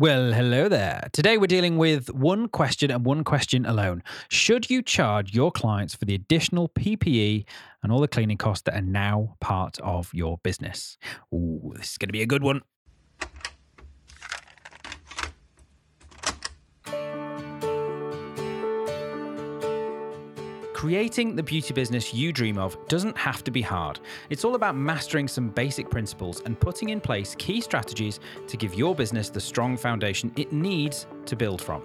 Well, hello there. Today we're dealing with one question and one question alone. Should you charge your clients for the additional PPE and all the cleaning costs that are now part of your business? Ooh, this is going to be a good one. Creating the beauty business you dream of doesn't have to be hard. It's all about mastering some basic principles and putting in place key strategies to give your business the strong foundation it needs to build from.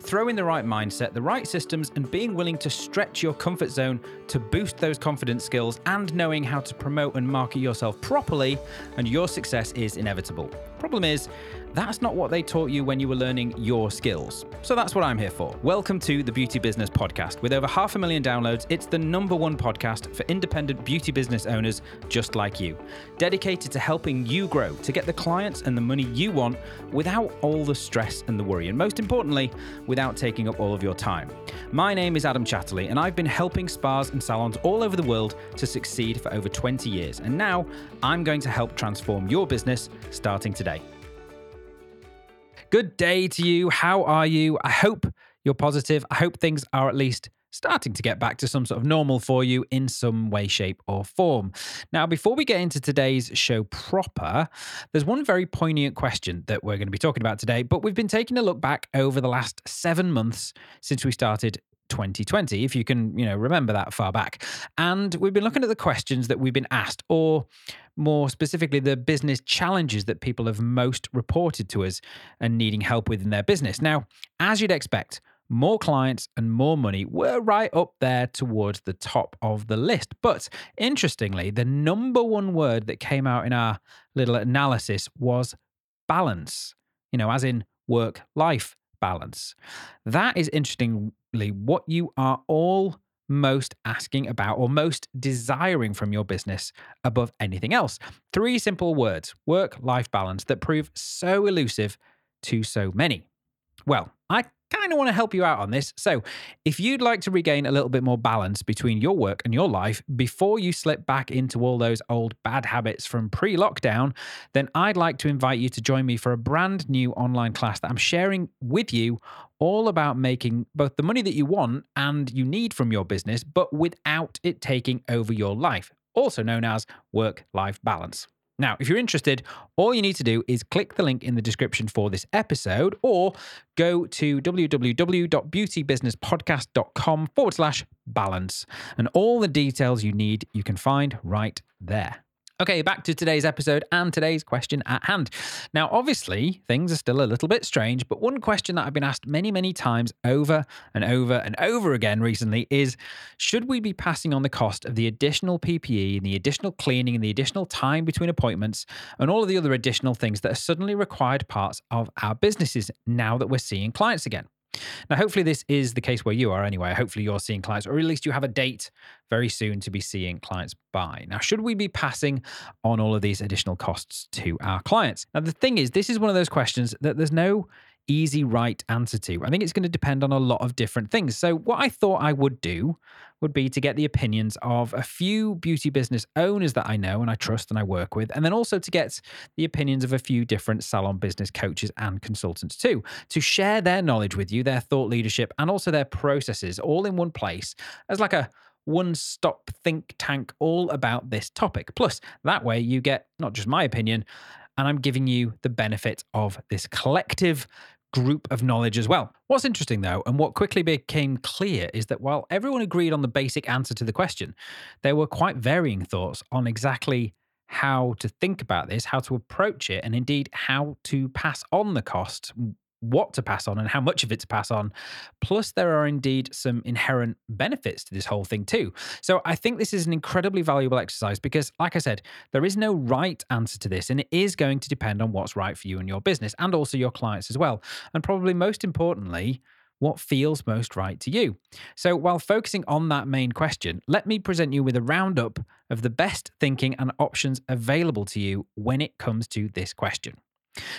Throw in the right mindset, the right systems, and being willing to stretch your comfort zone to boost those confidence skills and knowing how to promote and market yourself properly, and your success is inevitable. Problem is, that's not what they taught you when you were learning your skills. So that's what I'm here for. Welcome to the Beauty Business Podcast. With over half a million downloads, it's the number one podcast for independent beauty business owners just like you, dedicated to helping you grow to get the clients and the money you want without all the stress and the worry, and most importantly, without taking up all of your time. My name is Adam Chatterley, and I've been helping spas and salons all over the world to succeed for over 20 years. And now I'm going to help transform your business starting today. Good day to you. How are you? I hope you're positive. I hope things are at least starting to get back to some sort of normal for you in some way, shape, or form. Now, before we get into today's show proper, there's one very poignant question that we're going to be talking about today, but we've been taking a look back over the last seven months since we started 2020 if you can you know remember that far back and we've been looking at the questions that we've been asked or more specifically the business challenges that people have most reported to us and needing help with in their business now as you'd expect more clients and more money were right up there towards the top of the list. But interestingly, the number one word that came out in our little analysis was balance, you know, as in work life balance. That is interestingly what you are all most asking about or most desiring from your business above anything else. Three simple words work life balance that prove so elusive to so many. Well, I kind of want to help you out on this. So, if you'd like to regain a little bit more balance between your work and your life before you slip back into all those old bad habits from pre lockdown, then I'd like to invite you to join me for a brand new online class that I'm sharing with you all about making both the money that you want and you need from your business, but without it taking over your life, also known as work life balance. Now, if you're interested, all you need to do is click the link in the description for this episode or go to www.beautybusinesspodcast.com forward slash balance. And all the details you need, you can find right there. Okay, back to today's episode and today's question at hand. Now, obviously, things are still a little bit strange, but one question that I've been asked many, many times over and over and over again recently is should we be passing on the cost of the additional PPE and the additional cleaning and the additional time between appointments and all of the other additional things that are suddenly required parts of our businesses now that we're seeing clients again? Now, hopefully, this is the case where you are anyway. Hopefully, you're seeing clients, or at least you have a date very soon to be seeing clients by. Now, should we be passing on all of these additional costs to our clients? Now, the thing is, this is one of those questions that there's no easy right answer to. I think it's going to depend on a lot of different things. So, what I thought I would do would be to get the opinions of a few beauty business owners that I know and I trust and I work with, and then also to get the opinions of a few different salon business coaches and consultants too, to share their knowledge with you, their thought leadership, and also their processes all in one place as like a one stop think tank all about this topic. Plus, that way you get not just my opinion, and I'm giving you the benefit of this collective group of knowledge as well. What's interesting though, and what quickly became clear, is that while everyone agreed on the basic answer to the question, there were quite varying thoughts on exactly how to think about this, how to approach it, and indeed how to pass on the cost what to pass on and how much of it to pass on. Plus, there are indeed some inherent benefits to this whole thing, too. So, I think this is an incredibly valuable exercise because, like I said, there is no right answer to this, and it is going to depend on what's right for you and your business and also your clients as well. And probably most importantly, what feels most right to you. So, while focusing on that main question, let me present you with a roundup of the best thinking and options available to you when it comes to this question.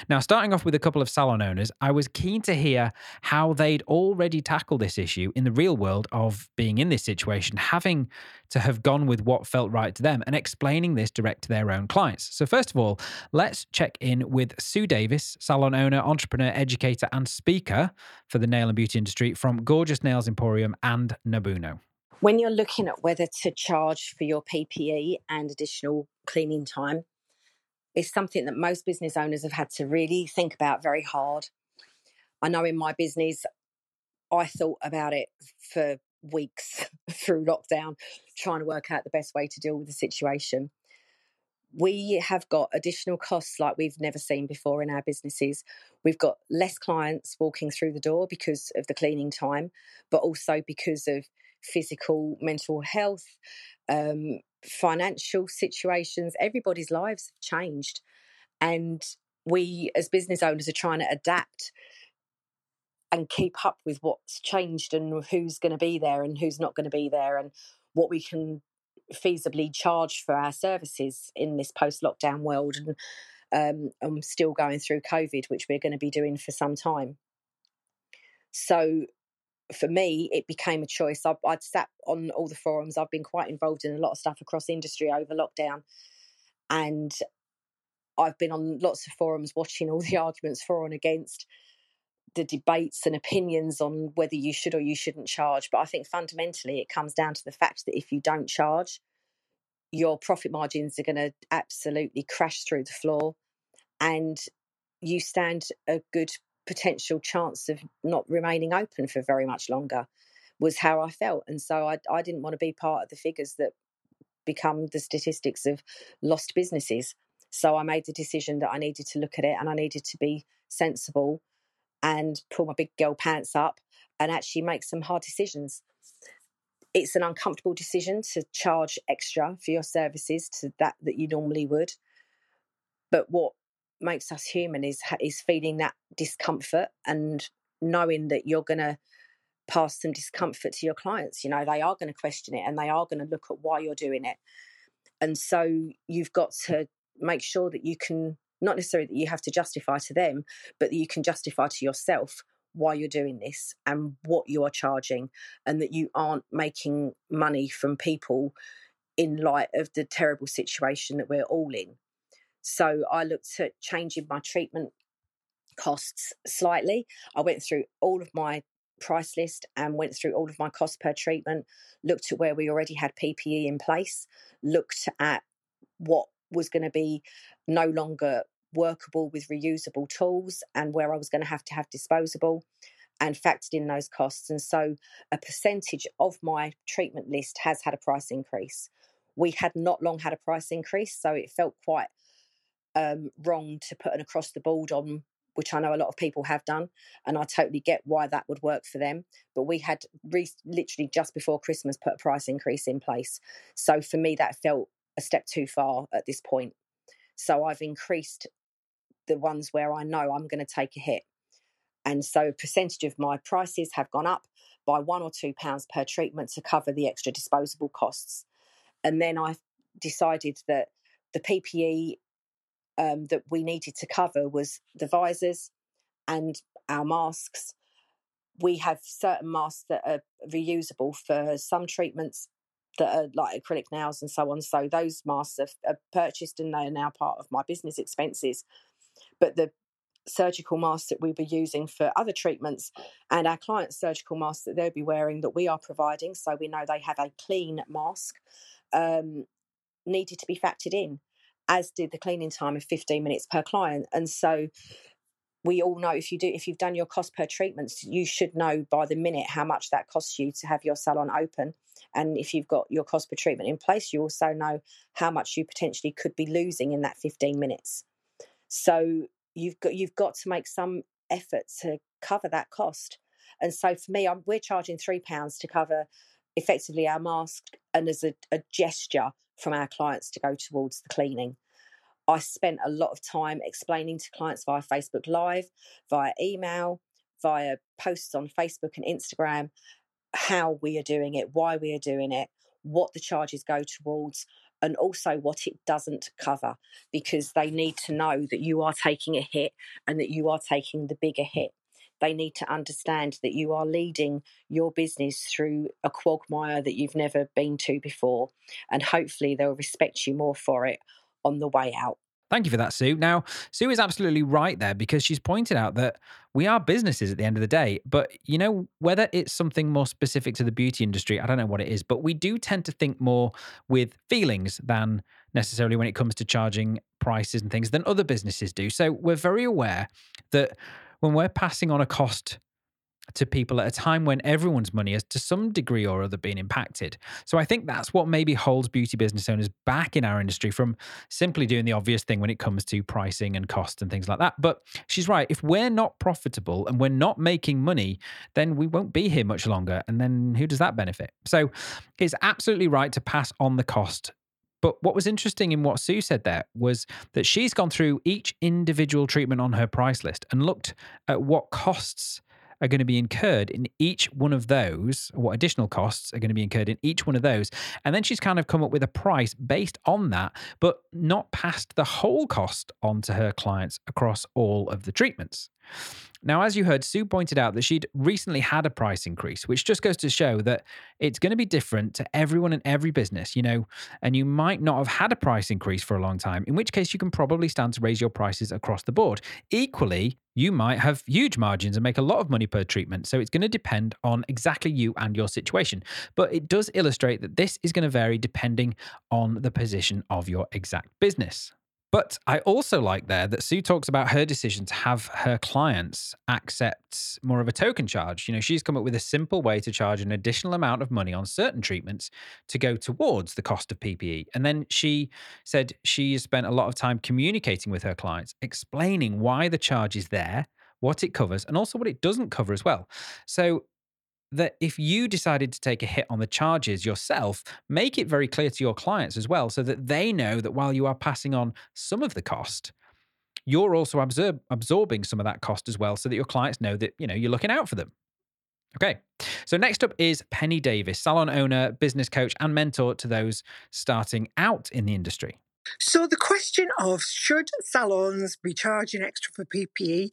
Now, starting off with a couple of salon owners, I was keen to hear how they'd already tackled this issue in the real world of being in this situation, having to have gone with what felt right to them and explaining this direct to their own clients. So, first of all, let's check in with Sue Davis, salon owner, entrepreneur, educator, and speaker for the nail and beauty industry from Gorgeous Nails Emporium and Nabuno. When you're looking at whether to charge for your PPE and additional cleaning time, is something that most business owners have had to really think about very hard. I know in my business, I thought about it for weeks through lockdown, trying to work out the best way to deal with the situation. We have got additional costs like we've never seen before in our businesses. We've got less clients walking through the door because of the cleaning time, but also because of physical, mental health, um, financial situations. Everybody's lives have changed. And we, as business owners, are trying to adapt and keep up with what's changed and who's going to be there and who's not going to be there and what we can feasibly charge for our services in this post lockdown world. And um, I'm still going through COVID, which we're going to be doing for some time. So for me, it became a choice. I, would sat on all the forums. I've been quite involved in a lot of stuff across industry over lockdown, and I've been on lots of forums watching all the arguments for and against the debates and opinions on whether you should or you shouldn't charge. But I think fundamentally, it comes down to the fact that if you don't charge, your profit margins are going to absolutely crash through the floor, and you stand a good potential chance of not remaining open for very much longer was how I felt. And so I, I didn't want to be part of the figures that become the statistics of lost businesses. So I made the decision that I needed to look at it and I needed to be sensible and pull my big girl pants up and actually make some hard decisions. It's an uncomfortable decision to charge extra for your services to that that you normally would. But what makes us human is is feeling that discomfort and knowing that you're going to pass some discomfort to your clients you know they are going to question it and they are going to look at why you're doing it. And so you've got to make sure that you can not necessarily that you have to justify to them but that you can justify to yourself why you're doing this and what you are charging and that you aren't making money from people in light of the terrible situation that we're all in so I looked at changing my treatment costs slightly. I went through all of my price list and went through all of my costs per treatment, looked at where we already had PPE in place, looked at what was going to be no longer workable with reusable tools and where I was going to have to have disposable and factored in those costs. And so a percentage of my treatment list has had a price increase. We had not long had a price increase, so it felt quite um, wrong to put an across the board on which I know a lot of people have done, and I totally get why that would work for them. But we had re- literally just before Christmas put a price increase in place. So for me, that felt a step too far at this point. So I've increased the ones where I know I'm going to take a hit. And so percentage of my prices have gone up by one or two pounds per treatment to cover the extra disposable costs. And then I decided that the PPE um, that we needed to cover was the visors and our masks. We have certain masks that are reusable for some treatments that are like acrylic nails and so on. So those masks are, are purchased and they are now part of my business expenses. But the surgical masks that we were using for other treatments and our clients' surgical masks that they'll be wearing that we are providing, so we know they have a clean mask, um, needed to be factored in as did the cleaning time of 15 minutes per client. And so we all know if you do if you've done your cost per treatments, you should know by the minute how much that costs you to have your salon open. And if you've got your cost per treatment in place, you also know how much you potentially could be losing in that 15 minutes. So you've got you've got to make some effort to cover that cost. And so for me, I'm, we're charging three pounds to cover effectively our mask and as a, a gesture from our clients to go towards the cleaning. I spent a lot of time explaining to clients via Facebook Live, via email, via posts on Facebook and Instagram how we are doing it, why we are doing it, what the charges go towards, and also what it doesn't cover because they need to know that you are taking a hit and that you are taking the bigger hit. They need to understand that you are leading your business through a quagmire that you've never been to before, and hopefully they'll respect you more for it on the way out. Thank you for that, Sue. Now, Sue is absolutely right there because she's pointed out that we are businesses at the end of the day. But, you know, whether it's something more specific to the beauty industry, I don't know what it is, but we do tend to think more with feelings than necessarily when it comes to charging prices and things than other businesses do. So we're very aware that when we're passing on a cost to people at a time when everyone's money has to some degree or other been impacted. So I think that's what maybe holds beauty business owners back in our industry from simply doing the obvious thing when it comes to pricing and cost and things like that. But she's right. If we're not profitable and we're not making money, then we won't be here much longer. And then who does that benefit? So it's absolutely right to pass on the cost but what was interesting in what Sue said there was that she's gone through each individual treatment on her price list and looked at what costs are going to be incurred in each one of those, what additional costs are going to be incurred in each one of those. And then she's kind of come up with a price based on that, but not passed the whole cost on to her clients across all of the treatments. Now, as you heard, Sue pointed out that she'd recently had a price increase, which just goes to show that it's going to be different to everyone in every business, you know, and you might not have had a price increase for a long time, in which case you can probably stand to raise your prices across the board. Equally, you might have huge margins and make a lot of money per treatment. So it's going to depend on exactly you and your situation. But it does illustrate that this is going to vary depending on the position of your exact business. But I also like there that Sue talks about her decision to have her clients accept more of a token charge. You know, she's come up with a simple way to charge an additional amount of money on certain treatments to go towards the cost of PPE. And then she said she spent a lot of time communicating with her clients, explaining why the charge is there, what it covers, and also what it doesn't cover as well. So that if you decided to take a hit on the charges yourself, make it very clear to your clients as well so that they know that while you are passing on some of the cost, you're also absorb- absorbing some of that cost as well so that your clients know that, you know, you're looking out for them. Okay. So next up is Penny Davis, salon owner, business coach and mentor to those starting out in the industry. So, the question of should salons be charging extra for PPE?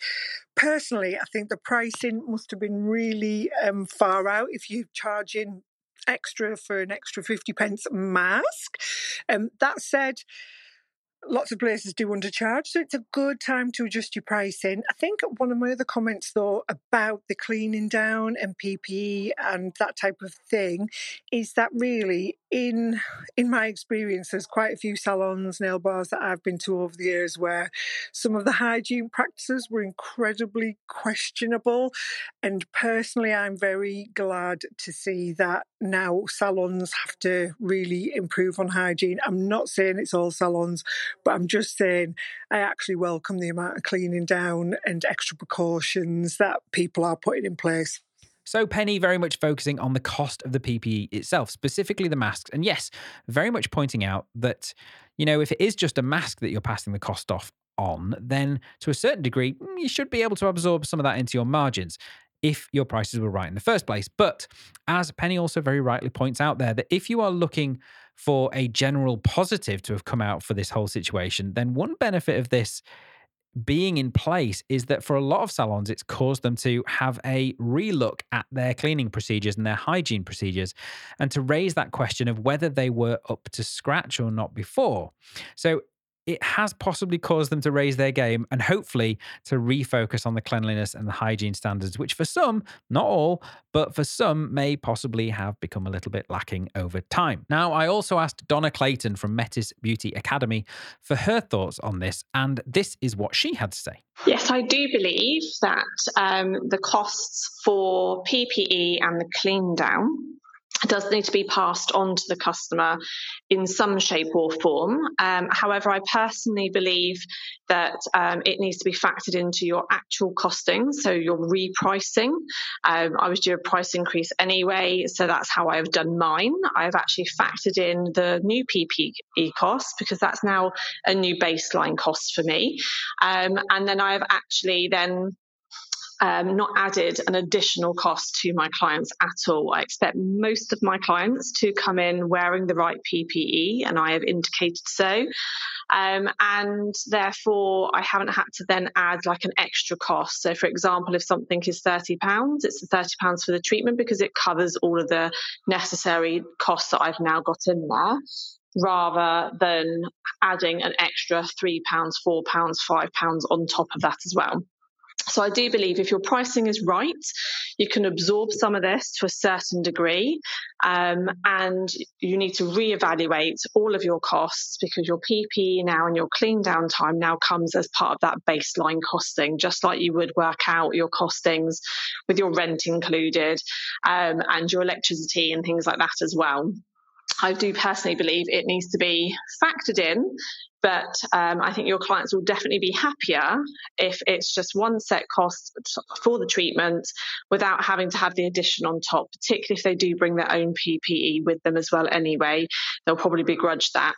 Personally, I think the pricing must have been really um, far out if you're charging extra for an extra 50 pence mask. Um, that said, lots of places do undercharge, so it's a good time to adjust your pricing. I think one of my other comments, though, about the cleaning down and PPE and that type of thing, is that really, in in my experience, there's quite a few salons, nail bars that I've been to over the years where some of the hygiene practices were incredibly questionable. And personally, I'm very glad to see that now salons have to really improve on hygiene. I'm not saying it's all salons but I'm just saying, I actually welcome the amount of cleaning down and extra precautions that people are putting in place. So, Penny very much focusing on the cost of the PPE itself, specifically the masks. And yes, very much pointing out that, you know, if it is just a mask that you're passing the cost off on, then to a certain degree, mm, you should be able to absorb some of that into your margins if your prices were right in the first place. But as Penny also very rightly points out there, that if you are looking for a general positive to have come out for this whole situation, then one benefit of this being in place is that for a lot of salons, it's caused them to have a relook at their cleaning procedures and their hygiene procedures and to raise that question of whether they were up to scratch or not before. So it has possibly caused them to raise their game and hopefully to refocus on the cleanliness and the hygiene standards, which for some, not all, but for some may possibly have become a little bit lacking over time. Now, I also asked Donna Clayton from Metis Beauty Academy for her thoughts on this, and this is what she had to say. Yes, I do believe that um, the costs for PPE and the clean down does need to be passed on to the customer in some shape or form. Um, however, I personally believe that um, it needs to be factored into your actual costing, so your repricing. Um, I was due a price increase anyway, so that's how I've done mine. I've actually factored in the new PPE cost because that's now a new baseline cost for me, um, and then I've actually then um, not added an additional cost to my clients at all. I expect most of my clients to come in wearing the right PPE, and I have indicated so. Um, and therefore, I haven't had to then add like an extra cost. So, for example, if something is £30, it's the £30 for the treatment because it covers all of the necessary costs that I've now got in there rather than adding an extra £3, £4, £5 on top of that as well. So I do believe if your pricing is right, you can absorb some of this to a certain degree, um, and you need to reevaluate all of your costs because your PPE now and your clean down time now comes as part of that baseline costing, just like you would work out your costings with your rent included um, and your electricity and things like that as well. I do personally believe it needs to be factored in but um, I think your clients will definitely be happier if it's just one set cost for the treatment without having to have the addition on top, particularly if they do bring their own PPE with them as well anyway. They'll probably begrudge that.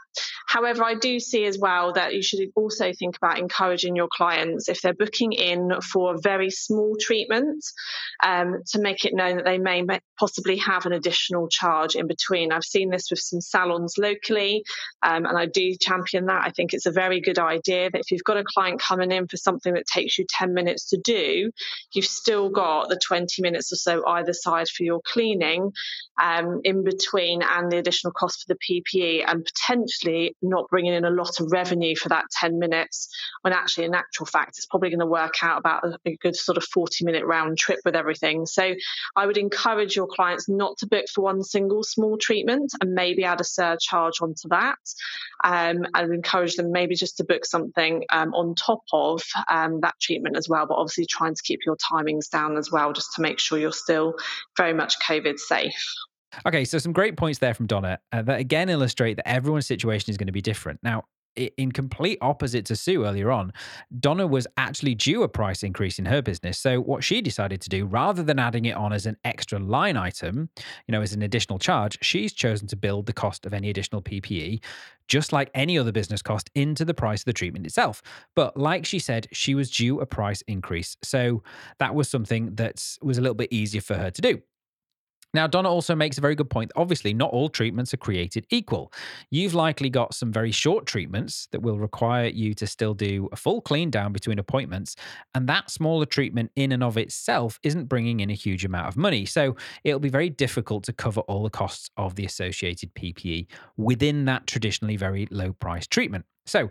However, I do see as well that you should also think about encouraging your clients if they're booking in for a very small treatment um, to make it known that they may possibly have an additional charge in between. I've seen this with some salons locally, um, and I do champion that. I think it's a very good idea that if you've got a client coming in for something that takes you 10 minutes to do, you've still got the 20 minutes or so either side for your cleaning um, in between and the additional cost for the PPE and potentially not bringing in a lot of revenue for that 10 minutes when actually in actual fact it's probably going to work out about a good sort of 40 minute round trip with everything. So I would encourage your clients not to book for one single small treatment and maybe add a surcharge onto that. Um, and encourage them maybe just to book something um, on top of um, that treatment as well, but obviously trying to keep your timings down as well, just to make sure you're still very much COVID safe. Okay, so some great points there from Donna uh, that again illustrate that everyone's situation is going to be different. Now, in complete opposite to Sue earlier on, Donna was actually due a price increase in her business. So what she decided to do, rather than adding it on as an extra line item, you know, as an additional charge, she's chosen to build the cost of any additional PPE, just like any other business cost, into the price of the treatment itself. But like she said, she was due a price increase. So that was something that was a little bit easier for her to do. Now, Donna also makes a very good point. Obviously, not all treatments are created equal. You've likely got some very short treatments that will require you to still do a full clean down between appointments. And that smaller treatment, in and of itself, isn't bringing in a huge amount of money. So it'll be very difficult to cover all the costs of the associated PPE within that traditionally very low price treatment. So,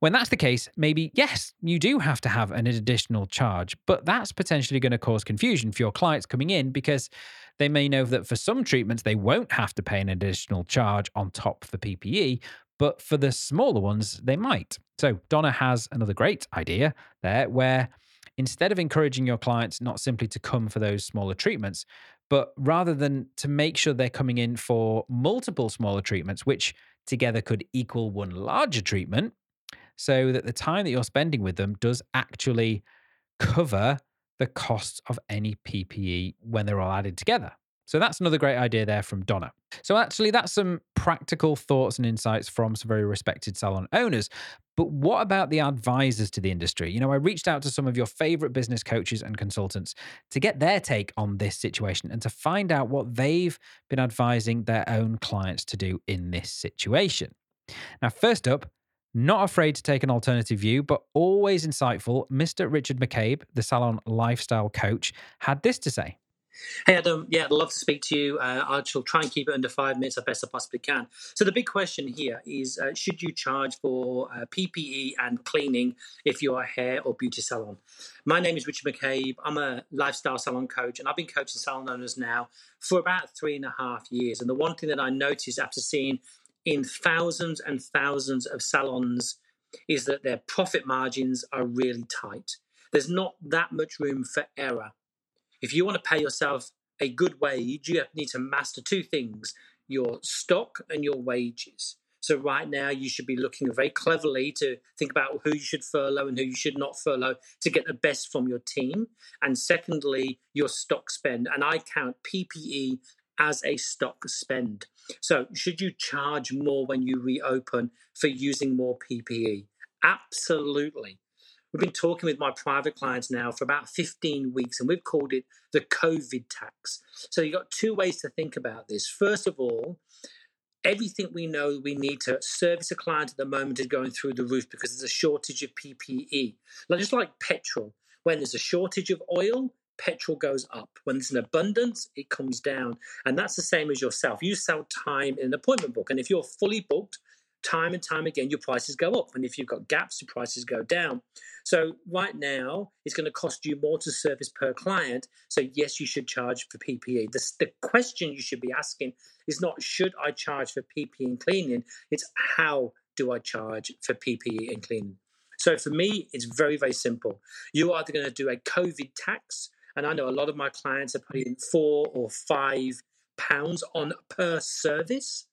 when that's the case, maybe yes, you do have to have an additional charge, but that's potentially going to cause confusion for your clients coming in because they may know that for some treatments, they won't have to pay an additional charge on top for PPE, but for the smaller ones, they might. So, Donna has another great idea there where instead of encouraging your clients not simply to come for those smaller treatments, but rather than to make sure they're coming in for multiple smaller treatments, which together could equal one larger treatment, so that the time that you're spending with them does actually cover the costs of any PPE when they're all added together. So that's another great idea there from Donna. So actually, that's some practical thoughts and insights from some very respected salon owners. But what about the advisors to the industry? You know, I reached out to some of your favorite business coaches and consultants to get their take on this situation and to find out what they've been advising their own clients to do in this situation. Now, first up, not afraid to take an alternative view, but always insightful, Mr. Richard McCabe, the salon lifestyle coach, had this to say. Hey Adam, yeah, I'd love to speak to you. Uh, I shall try and keep it under five minutes as best I possibly can. So the big question here is: uh, Should you charge for uh, PPE and cleaning if you're a hair or beauty salon? My name is Richard McCabe. I'm a lifestyle salon coach, and I've been coaching salon owners now for about three and a half years. And the one thing that I noticed after seeing in thousands and thousands of salons is that their profit margins are really tight. There's not that much room for error. If you want to pay yourself a good wage, you need to master two things your stock and your wages. So, right now, you should be looking very cleverly to think about who you should furlough and who you should not furlough to get the best from your team. And secondly, your stock spend. And I count PPE as a stock spend. So, should you charge more when you reopen for using more PPE? Absolutely. We've been talking with my private clients now for about 15 weeks, and we've called it the COVID tax. So you've got two ways to think about this. First of all, everything we know we need to service a client at the moment is going through the roof because there's a shortage of PPE. Just like petrol, when there's a shortage of oil, petrol goes up. When there's an abundance, it comes down. And that's the same as yourself. You sell time in an appointment book. And if you're fully booked, time and time again, your prices go up. And if you've got gaps, your prices go down. So right now, it's going to cost you more to service per client. So yes, you should charge for PPE. The, the question you should be asking is not should I charge for PPE and cleaning? It's how do I charge for PPE and cleaning? So for me, it's very, very simple. You are going to do a COVID tax, and I know a lot of my clients are putting four or five pounds on per service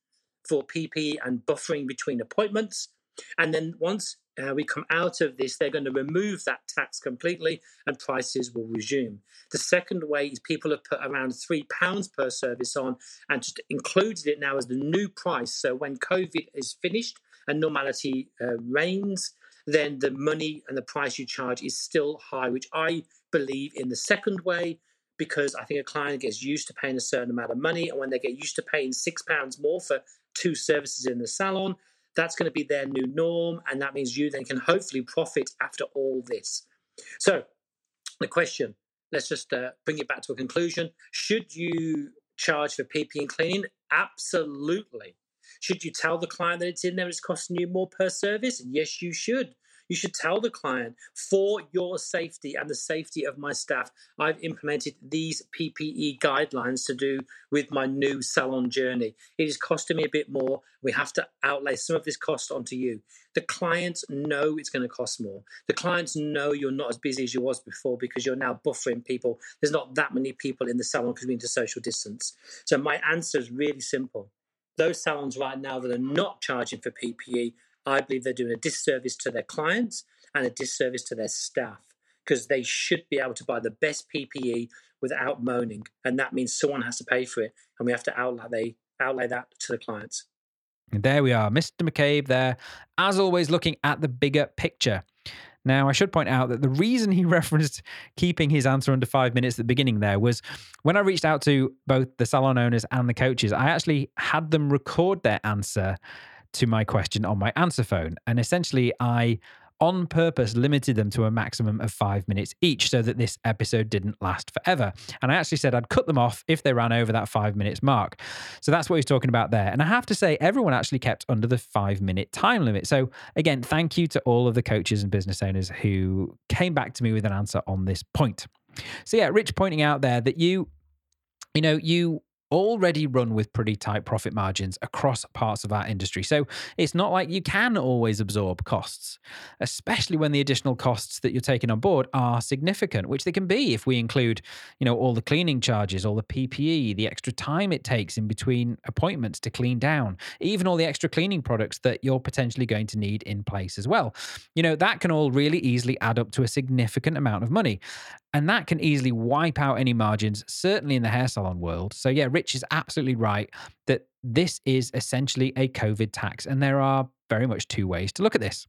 for PP and buffering between appointments. And then once uh, we come out of this, they're going to remove that tax completely and prices will resume. The second way is people have put around £3 per service on and just included it now as the new price. So when COVID is finished and normality uh, reigns, then the money and the price you charge is still high, which I believe in the second way because I think a client gets used to paying a certain amount of money, and when they get used to paying six pounds more for two services in the salon, that's going to be their new norm, and that means you then can hopefully profit after all this. So, the question let's just uh, bring it back to a conclusion. Should you charge for PP and cleaning? Absolutely. Should you tell the client that it's in there, it's costing you more per service? Yes, you should. You should tell the client for your safety and the safety of my staff, I've implemented these PPE guidelines to do with my new salon journey. It is costing me a bit more. We have to outlay some of this cost onto you. The clients know it's going to cost more. The clients know you're not as busy as you was before because you're now buffering people. There's not that many people in the salon because we're into social distance. So my answer is really simple those salons right now that are not charging for PPE, I believe they're doing a disservice to their clients and a disservice to their staff because they should be able to buy the best PPE without moaning. And that means someone has to pay for it. And we have to outlay, outlay that to the clients. There we are, Mr. McCabe there, as always, looking at the bigger picture. Now, I should point out that the reason he referenced keeping his answer under five minutes at the beginning there was when I reached out to both the salon owners and the coaches, I actually had them record their answer to my question on my answer phone. And essentially, I on purpose limited them to a maximum of five minutes each so that this episode didn't last forever. And I actually said I'd cut them off if they ran over that five minutes mark. So that's what he's talking about there. And I have to say, everyone actually kept under the five minute time limit. So again, thank you to all of the coaches and business owners who came back to me with an answer on this point. So yeah, Rich pointing out there that you, you know, you already run with pretty tight profit margins across parts of our industry. So it's not like you can always absorb costs, especially when the additional costs that you're taking on board are significant, which they can be if we include, you know, all the cleaning charges, all the PPE, the extra time it takes in between appointments to clean down, even all the extra cleaning products that you're potentially going to need in place as well. You know, that can all really easily add up to a significant amount of money. And that can easily wipe out any margins, certainly in the hair salon world. So, yeah, Rich is absolutely right that this is essentially a COVID tax. And there are very much two ways to look at this.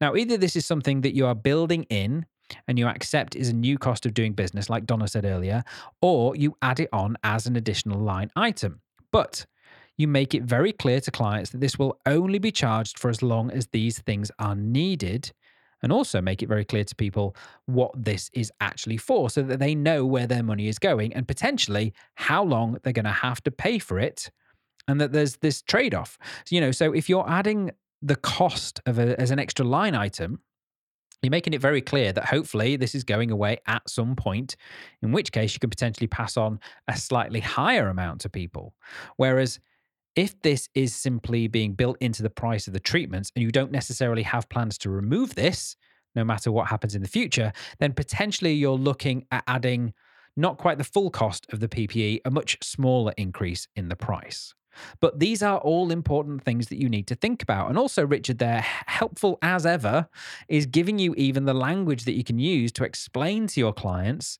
Now, either this is something that you are building in and you accept is a new cost of doing business, like Donna said earlier, or you add it on as an additional line item. But you make it very clear to clients that this will only be charged for as long as these things are needed and also make it very clear to people what this is actually for so that they know where their money is going and potentially how long they're going to have to pay for it and that there's this trade off. You know, so if you're adding the cost of a, as an extra line item, you're making it very clear that hopefully this is going away at some point, in which case you can potentially pass on a slightly higher amount to people. Whereas if this is simply being built into the price of the treatments and you don't necessarily have plans to remove this, no matter what happens in the future, then potentially you're looking at adding not quite the full cost of the PPE, a much smaller increase in the price. But these are all important things that you need to think about. And also, Richard, there, helpful as ever, is giving you even the language that you can use to explain to your clients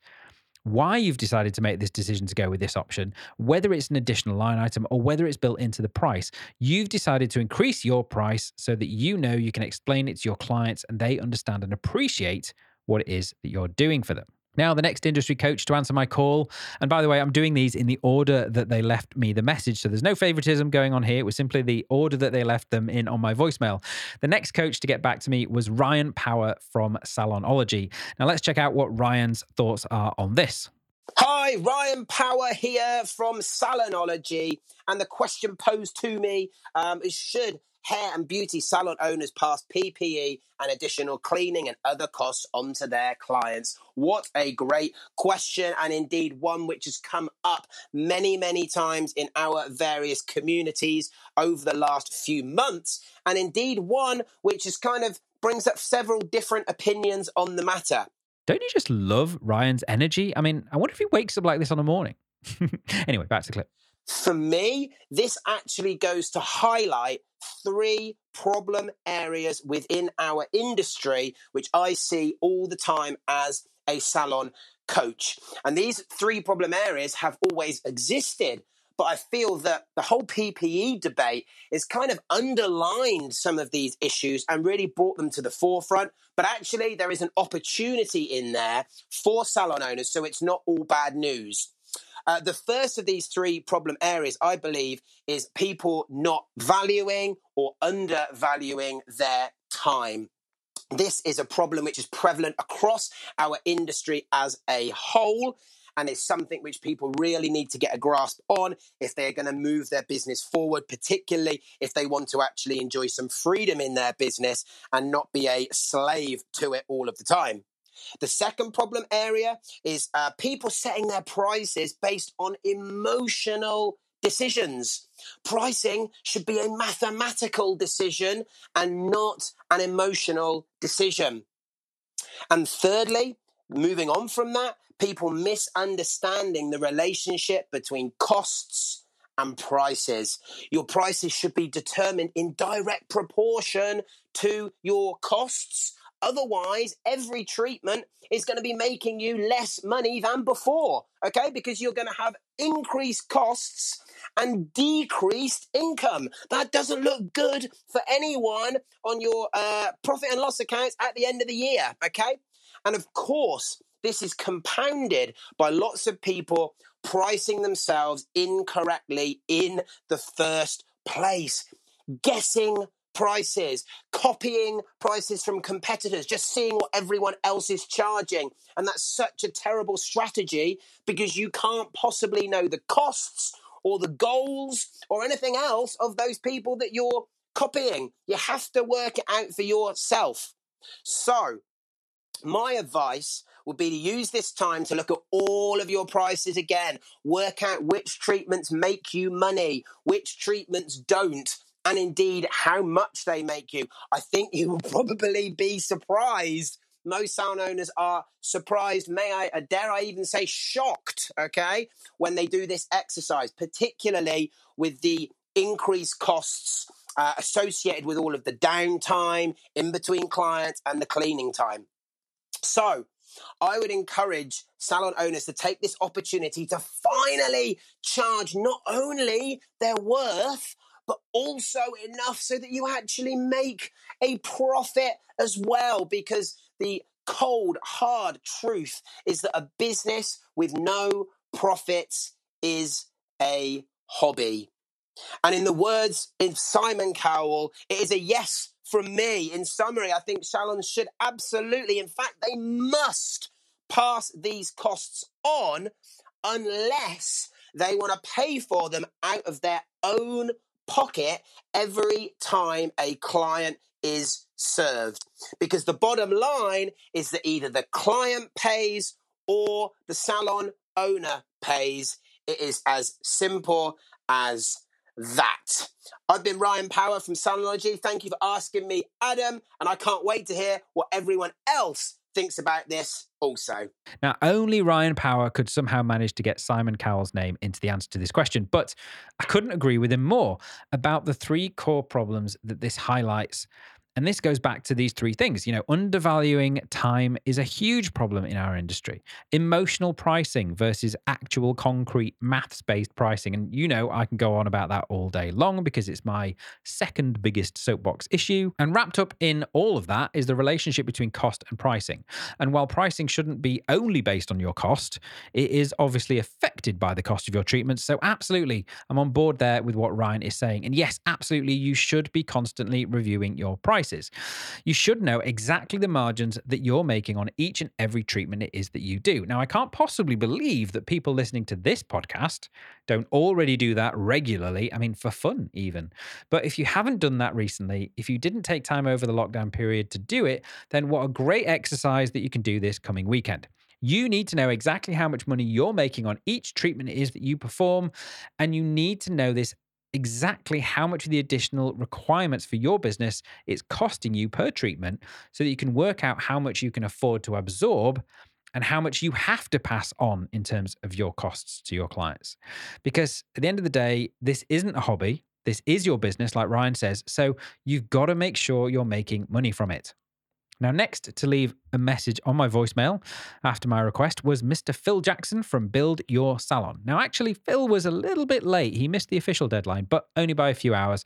why you've decided to make this decision to go with this option, whether it's an additional line item or whether it's built into the price. You've decided to increase your price so that you know you can explain it to your clients and they understand and appreciate what it is that you're doing for them. Now, the next industry coach to answer my call, and by the way, I'm doing these in the order that they left me the message. So there's no favoritism going on here. It was simply the order that they left them in on my voicemail. The next coach to get back to me was Ryan Power from Salonology. Now, let's check out what Ryan's thoughts are on this. Hi, Ryan Power here from Salonology. And the question posed to me um, is Should hair and beauty salon owners pass PPE and additional cleaning and other costs onto their clients? What a great question, and indeed one which has come up many, many times in our various communities over the last few months, and indeed one which is kind of brings up several different opinions on the matter. Don't you just love Ryan's energy? I mean, I wonder if he wakes up like this on a morning. anyway, back to the clip. For me, this actually goes to highlight three problem areas within our industry, which I see all the time as a salon coach. And these three problem areas have always existed. But I feel that the whole PPE debate is kind of underlined some of these issues and really brought them to the forefront. But actually, there is an opportunity in there for salon owners, so it's not all bad news. Uh, the first of these three problem areas, I believe, is people not valuing or undervaluing their time. This is a problem which is prevalent across our industry as a whole and it's something which people really need to get a grasp on if they're going to move their business forward, particularly if they want to actually enjoy some freedom in their business and not be a slave to it all of the time. The second problem area is uh, people setting their prices based on emotional decisions. Pricing should be a mathematical decision and not an emotional decision. And thirdly, moving on from that, people misunderstanding the relationship between costs and prices. Your prices should be determined in direct proportion to your costs Otherwise, every treatment is going to be making you less money than before, okay? Because you're going to have increased costs and decreased income. That doesn't look good for anyone on your uh, profit and loss accounts at the end of the year, okay? And of course, this is compounded by lots of people pricing themselves incorrectly in the first place, guessing prices, copying prices from competitors, just seeing what everyone else is charging. And that's such a terrible strategy because you can't possibly know the costs or the goals or anything else of those people that you're copying. You have to work it out for yourself. So, my advice would be to use this time to look at all of your prices again, work out which treatments make you money, which treatments don't, and indeed how much they make you. I think you will probably be surprised. Most salon owners are surprised, may I, uh, dare I even say shocked, okay, when they do this exercise, particularly with the increased costs uh, associated with all of the downtime in between clients and the cleaning time. So, I would encourage salon owners to take this opportunity to finally charge not only their worth, but also enough so that you actually make a profit as well. Because the cold, hard truth is that a business with no profits is a hobby. And in the words of Simon Cowell, it is a yes from me. In summary, I think salons should absolutely, in fact, they must pass these costs on unless they want to pay for them out of their own pocket every time a client is served. Because the bottom line is that either the client pays or the salon owner pays. It is as simple as that. I've been Ryan Power from Salonology. Thank you for asking me, Adam, and I can't wait to hear what everyone else thinks about this also. Now, only Ryan Power could somehow manage to get Simon Cowell's name into the answer to this question, but I couldn't agree with him more about the three core problems that this highlights. And this goes back to these three things. You know, undervaluing time is a huge problem in our industry. Emotional pricing versus actual concrete maths based pricing. And you know, I can go on about that all day long because it's my second biggest soapbox issue. And wrapped up in all of that is the relationship between cost and pricing. And while pricing shouldn't be only based on your cost, it is obviously affected by the cost of your treatment. So, absolutely, I'm on board there with what Ryan is saying. And yes, absolutely, you should be constantly reviewing your prices. You should know exactly the margins that you're making on each and every treatment it is that you do. Now, I can't possibly believe that people listening to this podcast don't already do that regularly. I mean, for fun, even. But if you haven't done that recently, if you didn't take time over the lockdown period to do it, then what a great exercise that you can do this coming weekend. You need to know exactly how much money you're making on each treatment it is that you perform. And you need to know this exactly how much of the additional requirements for your business it's costing you per treatment so that you can work out how much you can afford to absorb and how much you have to pass on in terms of your costs to your clients. Because at the end of the day, this isn't a hobby. This is your business, like Ryan says. So you've got to make sure you're making money from it. Now, next to leave a message on my voicemail after my request was Mr. Phil Jackson from Build Your Salon. Now, actually, Phil was a little bit late. He missed the official deadline, but only by a few hours.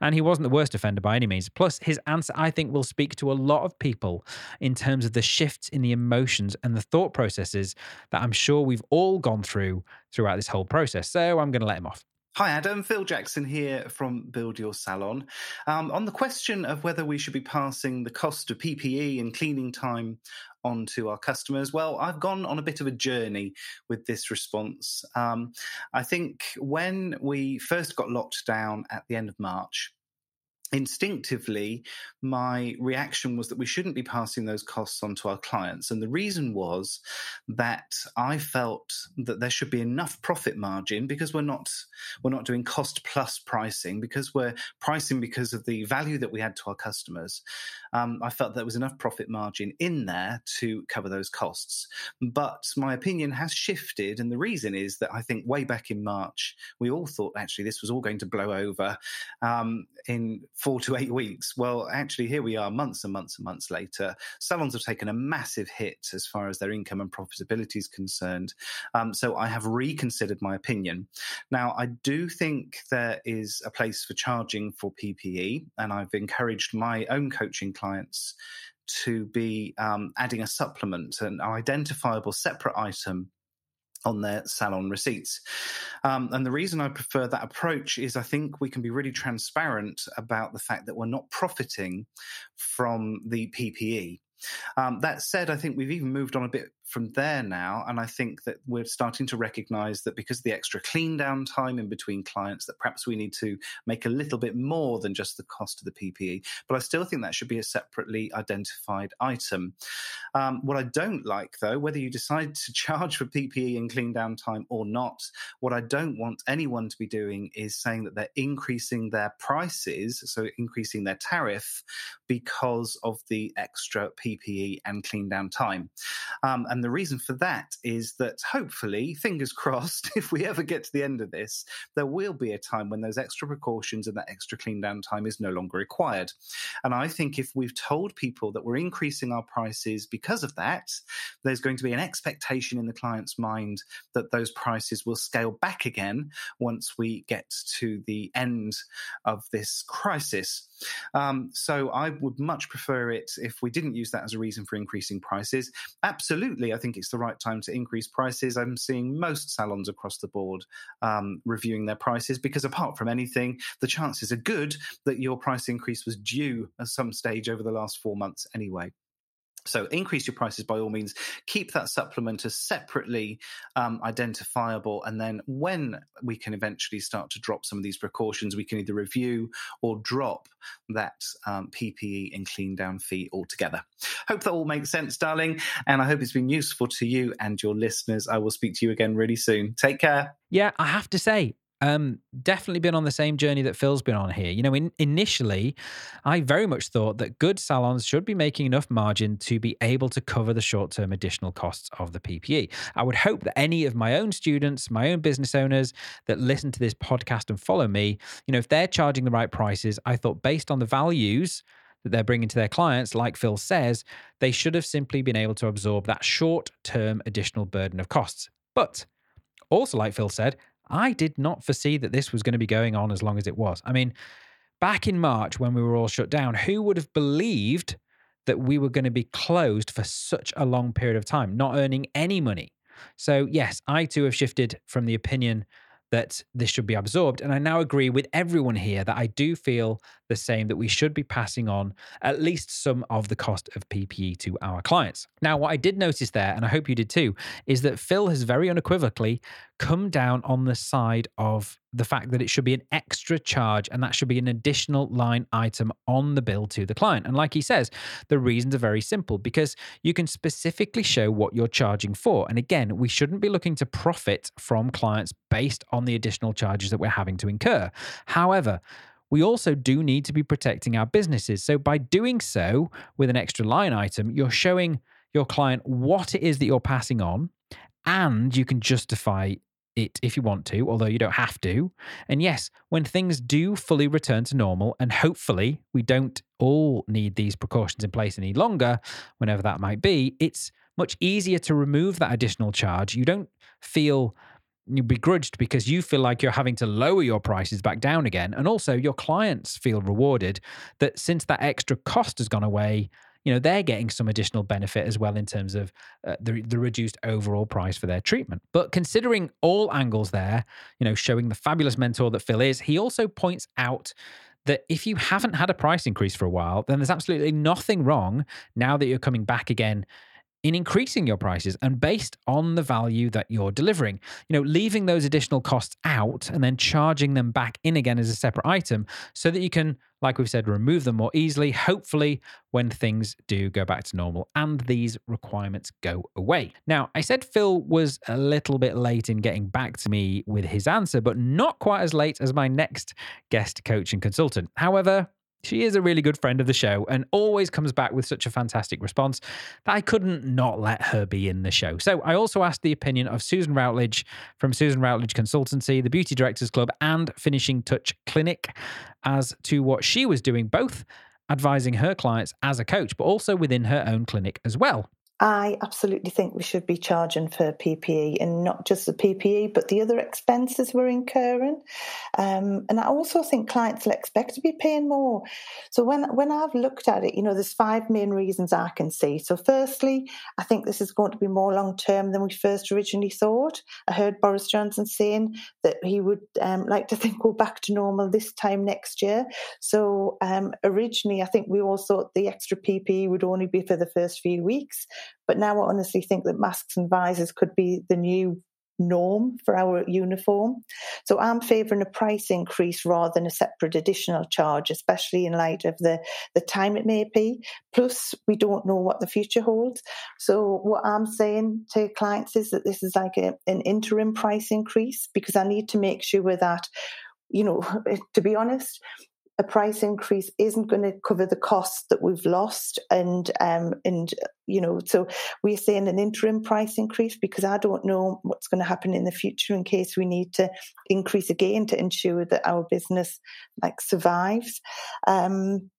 And he wasn't the worst offender by any means. Plus, his answer, I think, will speak to a lot of people in terms of the shifts in the emotions and the thought processes that I'm sure we've all gone through throughout this whole process. So I'm going to let him off. Hi, Adam. Phil Jackson here from Build Your Salon. Um, on the question of whether we should be passing the cost of PPE and cleaning time on to our customers, well, I've gone on a bit of a journey with this response. Um, I think when we first got locked down at the end of March, instinctively, my reaction was that we shouldn't be passing those costs on to our clients. And the reason was that I felt that there should be enough profit margin because we're not we're not doing cost plus pricing because we're pricing because of the value that we add to our customers. Um, I felt there was enough profit margin in there to cover those costs. But my opinion has shifted, and the reason is that I think way back in March we all thought actually this was all going to blow over um, in four to eight weeks. Well, actually, here we are, months and months and months later. Salons have taken a massive hit as far as their income and profitability is concerned. Um, so I have reconsidered my opinion. Now, I do think there is a place for charging for PPE, and I've encouraged my own coaching clients to be um, adding a supplement, an identifiable separate item on their salon receipts. Um, and the reason I prefer that approach is I think we can be really transparent about the fact that we're not profiting from the PPE. Um, that said, I think we've even moved on a bit from there now. And I think that we're starting to recognize that because of the extra clean down time in between clients, that perhaps we need to make a little bit more than just the cost of the PPE. But I still think that should be a separately identified item. Um, what I don't like, though, whether you decide to charge for PPE and clean down time or not, what I don't want anyone to be doing is saying that they're increasing their prices, so increasing their tariff because of the extra PPE and clean down time. Um, and the reason for that is that hopefully, fingers crossed, if we ever get to the end of this, there will be a time when those extra precautions and that extra clean down time is no longer required. And I think if we've told people that we're increasing our prices because of that, there's going to be an expectation in the client's mind that those prices will scale back again once we get to the end of this crisis. Um, so I would much prefer it if we didn't use that as a reason for increasing prices. Absolutely, I think it's the right time to increase prices. I'm seeing most salons across the board um, reviewing their prices because, apart from anything, the chances are good that your price increase was due at some stage over the last four months anyway. So increase your prices by all means. Keep that supplement as separately um, identifiable, and then when we can eventually start to drop some of these precautions, we can either review or drop that um, PPE and clean down fee altogether. Hope that all makes sense, darling, and I hope it's been useful to you and your listeners. I will speak to you again really soon. Take care. Yeah, I have to say, um, definitely been on the same journey that Phil's been on here. You know, in, initially, I very much thought that good salons should be making enough margin to be able to cover the short term additional costs of the PPE. I would hope that any of my own students, my own business owners that listen to this podcast and follow me, you know, if they're charging the right prices, I thought based on the values that they're bringing to their clients, like Phil says, they should have simply been able to absorb that short term additional burden of costs. But also, like Phil said, I did not foresee that this was going to be going on as long as it was. I mean, back in March when we were all shut down, who would have believed that we were going to be closed for such a long period of time, not earning any money? So, yes, I too have shifted from the opinion that this should be absorbed. And I now agree with everyone here that I do feel the same that we should be passing on at least some of the cost of PPE to our clients. Now, what I did notice there, and I hope you did too, is that Phil has very unequivocally come down on the side of the fact that it should be an extra charge and that should be an additional line item on the bill to the client. And like he says, the reasons are very simple because you can specifically show what you're charging for. And again, we shouldn't be looking to profit from clients based on the additional charges that we're having to incur. However, we also do need to be protecting our businesses. So by doing so with an extra line item, you're showing your client what it is that you're passing on and you can justify it if you want to, although you don't have to. And yes, when things do fully return to normal, and hopefully we don't all need these precautions in place any longer, whenever that might be, it's much easier to remove that additional charge. You don't feel you begrudged because you feel like you're having to lower your prices back down again. And also, your clients feel rewarded that since that extra cost has gone away, you know they're getting some additional benefit as well in terms of uh, the, the reduced overall price for their treatment. But considering all angles there you know showing the fabulous mentor that phil is he also points out that if you haven't had a price increase for a while then there's absolutely nothing wrong now that you're coming back again in increasing your prices and based on the value that you're delivering. You know, leaving those additional costs out and then charging them back in again as a separate item so that you can, like we've said, remove them more easily, hopefully, when things do go back to normal and these requirements go away. Now, I said Phil was a little bit late in getting back to me with his answer, but not quite as late as my next guest coach and consultant. However, she is a really good friend of the show and always comes back with such a fantastic response that I couldn't not let her be in the show. So I also asked the opinion of Susan Routledge from Susan Routledge Consultancy, the Beauty Directors Club, and Finishing Touch Clinic as to what she was doing, both advising her clients as a coach, but also within her own clinic as well. I absolutely think we should be charging for PPE and not just the PPE, but the other expenses we're incurring. Um, and I also think clients will expect to be paying more. So when when I've looked at it, you know, there's five main reasons I can see. So firstly, I think this is going to be more long term than we first originally thought. I heard Boris Johnson saying that he would um, like to think we're back to normal this time next year. So um, originally, I think we all thought the extra PPE would only be for the first few weeks. But now I honestly think that masks and visors could be the new norm for our uniform. So I'm favouring a price increase rather than a separate additional charge, especially in light of the, the time it may be. Plus, we don't know what the future holds. So what I'm saying to clients is that this is like a, an interim price increase because I need to make sure that you know, to be honest, a price increase isn't going to cover the costs that we've lost and um, and you know so we're saying an interim price increase because I don't know what's going to happen in the future in case we need to increase again to ensure that our business like survives. Um,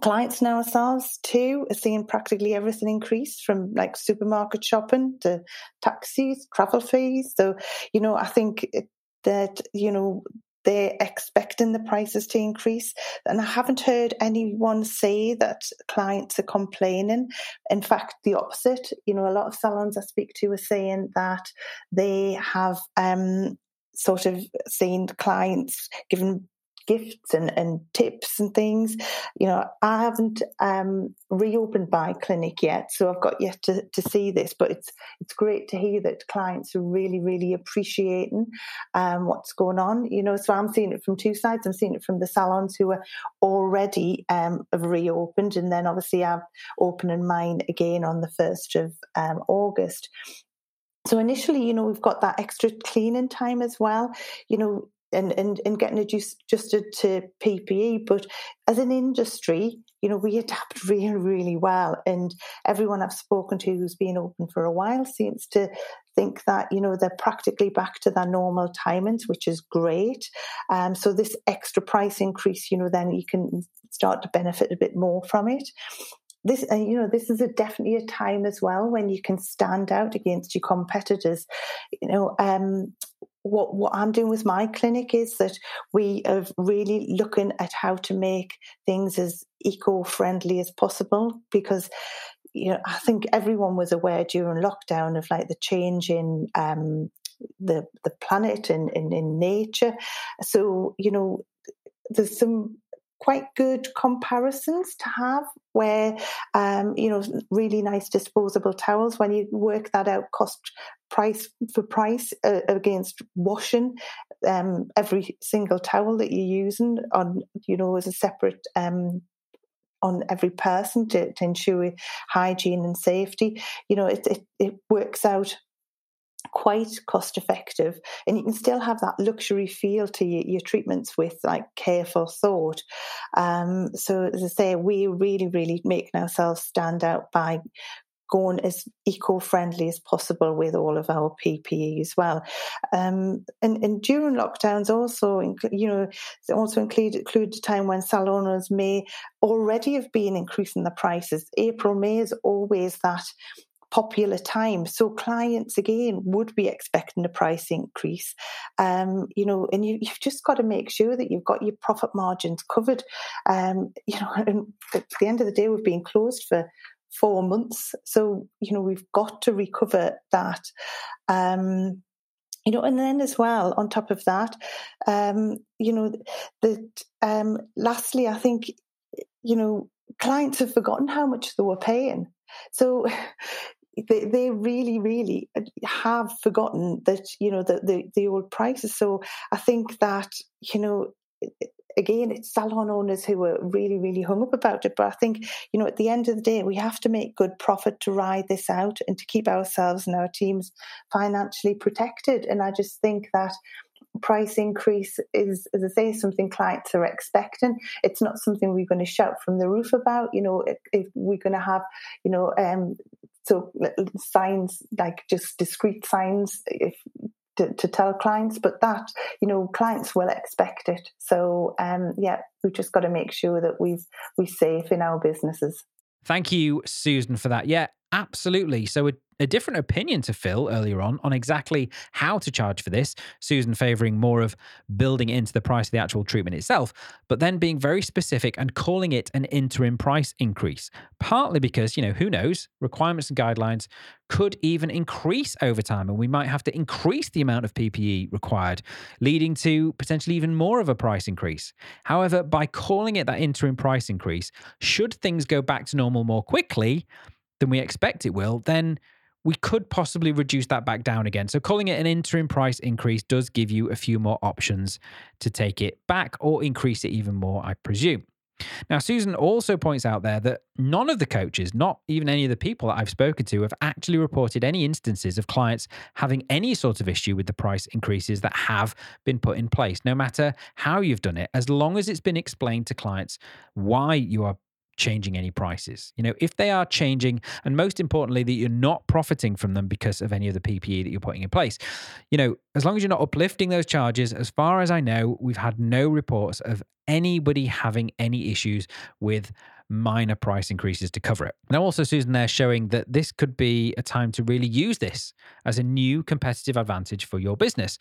clients and ourselves too are seeing practically everything increase from like supermarket shopping to taxis travel fees. So you know i think that you know they're expecting the prices to increase. And I haven't heard anyone say that clients are complaining. In fact, the opposite. You know, a lot of salons I speak to are saying that they have um, sort of seen clients given gifts and, and tips and things. You know, I haven't um, reopened my clinic yet, so I've got yet to, to see this, but it's it's great to hear that clients are really, really appreciating um, what's going on. You know, so I'm seeing it from two sides. I'm seeing it from the salons who are already um, have reopened, and then obviously I'm opening mine again on the 1st of um, August. So initially, you know, we've got that extra cleaning time as well. You know, and, and, and getting adjusted to PPE. But as an industry, you know, we adapt really, really well. And everyone I've spoken to who's been open for a while seems to think that, you know, they're practically back to their normal timings, which is great. Um, so this extra price increase, you know, then you can start to benefit a bit more from it this uh, you know this is a definitely a time as well when you can stand out against your competitors you know um, what what I'm doing with my clinic is that we are really looking at how to make things as eco-friendly as possible because you know I think everyone was aware during lockdown of like the change in um, the the planet and in, nature. So you know there's some quite good comparisons to have where um, you know really nice disposable towels when you work that out cost price for price uh, against washing um, every single towel that you're using on you know as a separate um, on every person to, to ensure hygiene and safety. You know it, it, it works out quite cost effective and you can still have that luxury feel to your, your treatments with like careful thought. Um, so as i say we really really making ourselves stand out by going as eco-friendly as possible with all of our PPE as well. Um, and, and, during lockdowns, also you know, also include include a time when salon owners may already have been increasing the prices. April, May is always that popular time. So clients again would be expecting a price increase. Um, you know, and you, have just got to make sure that you've got your profit margins covered. Um, you know, and at the end of the day, we've been closed for four months, so you know we've got to recover that. Um, you know, and then as well, on top of that, um, you know, that um, lastly, I think, you know, clients have forgotten how much they were paying. So, they, they really, really have forgotten that, you know, the, the, the old prices. So I think that, you know, again, it's salon owners who are really, really hung up about it. But I think, you know, at the end of the day, we have to make good profit to ride this out and to keep ourselves and our teams financially protected. And I just think that price increase is, as I say, something clients are expecting. It's not something we're going to shout from the roof about. You know, if, we're going to have, you know, um, so signs like just discrete signs if to, to, tell clients but that you know clients will expect it. So um yeah we've just got to make sure that we've we're safe in our businesses. Thank you susan for that. Yeah absolutely. So a different opinion to Phil earlier on on exactly how to charge for this. Susan favoring more of building into the price of the actual treatment itself, but then being very specific and calling it an interim price increase. Partly because, you know, who knows, requirements and guidelines could even increase over time, and we might have to increase the amount of PPE required, leading to potentially even more of a price increase. However, by calling it that interim price increase, should things go back to normal more quickly, than we expect it will, then we could possibly reduce that back down again. So, calling it an interim price increase does give you a few more options to take it back or increase it even more, I presume. Now, Susan also points out there that none of the coaches, not even any of the people that I've spoken to, have actually reported any instances of clients having any sort of issue with the price increases that have been put in place, no matter how you've done it, as long as it's been explained to clients why you are changing any prices. You know, if they are changing, and most importantly, that you're not profiting from them because of any of the PPE that you're putting in place, you know, as long as you're not uplifting those charges, as far as I know, we've had no reports of anybody having any issues with minor price increases to cover it. Now, also, Susan, there showing that this could be a time to really use this as a new competitive advantage for your business.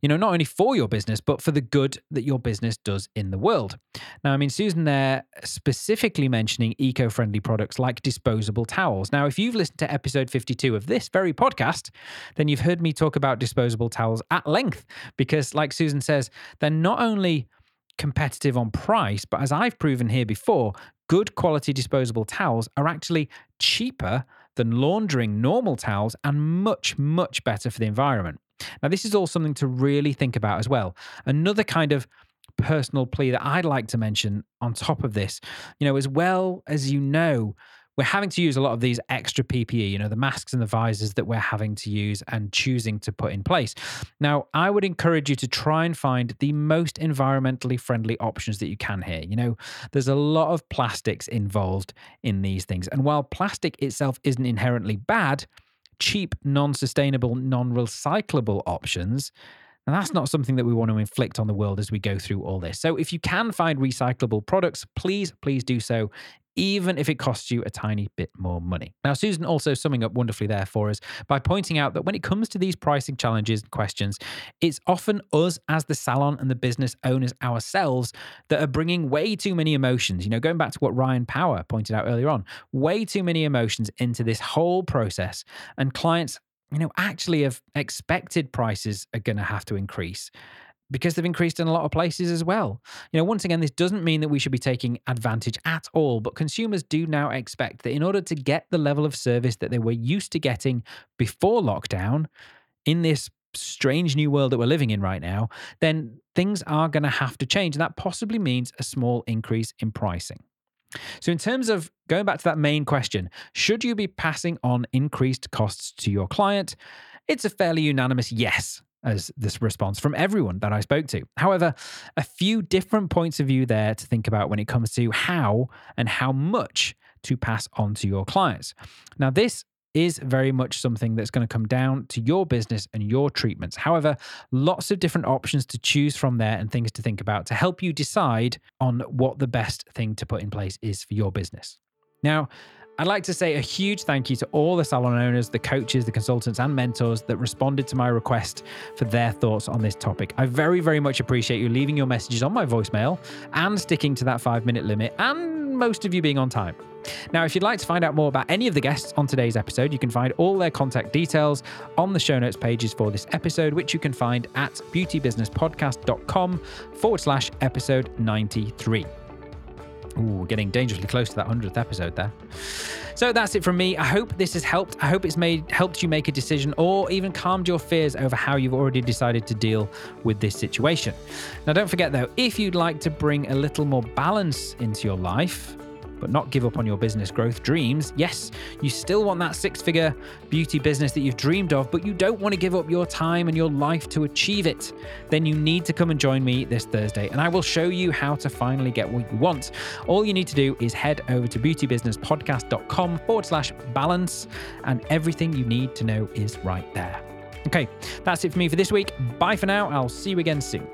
You know, not only for your business, but for the good that your business does in the world. Now, I mean, Susan there specifically mentioning eco friendly products like disposable towels. Now, if you've listened to episode 52 of this very podcast, then you've heard me talk about disposable towels at length because, like Susan says, they're not only competitive on price, but as I've proven here before, good quality disposable towels are actually cheaper than laundering normal towels and much, much better for the environment. Now, this is all something to really think about as well. Another kind of personal plea that I'd like to mention on top of this, you know, as well as you know, we're having to use a lot of these extra PPE, you know, the masks and the visors that we're having to use and choosing to put in place. Now, I would encourage you to try and find the most environmentally friendly options that you can here. You know, there's a lot of plastics involved in these things. And while plastic itself isn't inherently bad, cheap, non sustainable, non recyclable options And that's not something that we want to inflict on the world as we go through all this. So if you can find recyclable products, please, please do so even if it costs you a tiny bit more money. Now, Susan also summing up wonderfully there for us by pointing out that when it comes to these pricing challenges and questions, it's often us as the salon and the business owners ourselves that are bringing way too many emotions. You know, going back to what Ryan Power pointed out earlier on, way too many emotions into this whole process, and clients you know, actually have expected prices are going to have to increase because they've increased in a lot of places as well. You know, once again, this doesn't mean that we should be taking advantage at all, but consumers do now expect that in order to get the level of service that they were used to getting before lockdown in this strange new world that we're living in right now, then things are going to have to change. And that possibly means a small increase in pricing. So, in terms of going back to that main question, should you be passing on increased costs to your client? It's a fairly unanimous yes as this response from everyone that I spoke to. However, a few different points of view there to think about when it comes to how and how much to pass on to your clients. Now, this is very much something that's going to come down to your business and your treatments. However, lots of different options to choose from there and things to think about to help you decide on what the best thing to put in place is for your business. Now, I'd like to say a huge thank you to all the salon owners, the coaches, the consultants, and mentors that responded to my request for their thoughts on this topic. I very, very much appreciate you leaving your messages on my voicemail and sticking to that five minute limit, and most of you being on time. Now, if you'd like to find out more about any of the guests on today's episode, you can find all their contact details on the show notes pages for this episode, which you can find at beautybusinesspodcast.com forward slash episode 93. Ooh, getting dangerously close to that 100th episode there. So that's it from me. I hope this has helped. I hope it's made helped you make a decision or even calmed your fears over how you've already decided to deal with this situation. Now don't forget though, if you'd like to bring a little more balance into your life, but not give up on your business growth dreams. Yes, you still want that six figure beauty business that you've dreamed of, but you don't want to give up your time and your life to achieve it. Then you need to come and join me this Thursday, and I will show you how to finally get what you want. All you need to do is head over to beautybusinesspodcast.com forward slash balance, and everything you need to know is right there. Okay, that's it for me for this week. Bye for now. I'll see you again soon.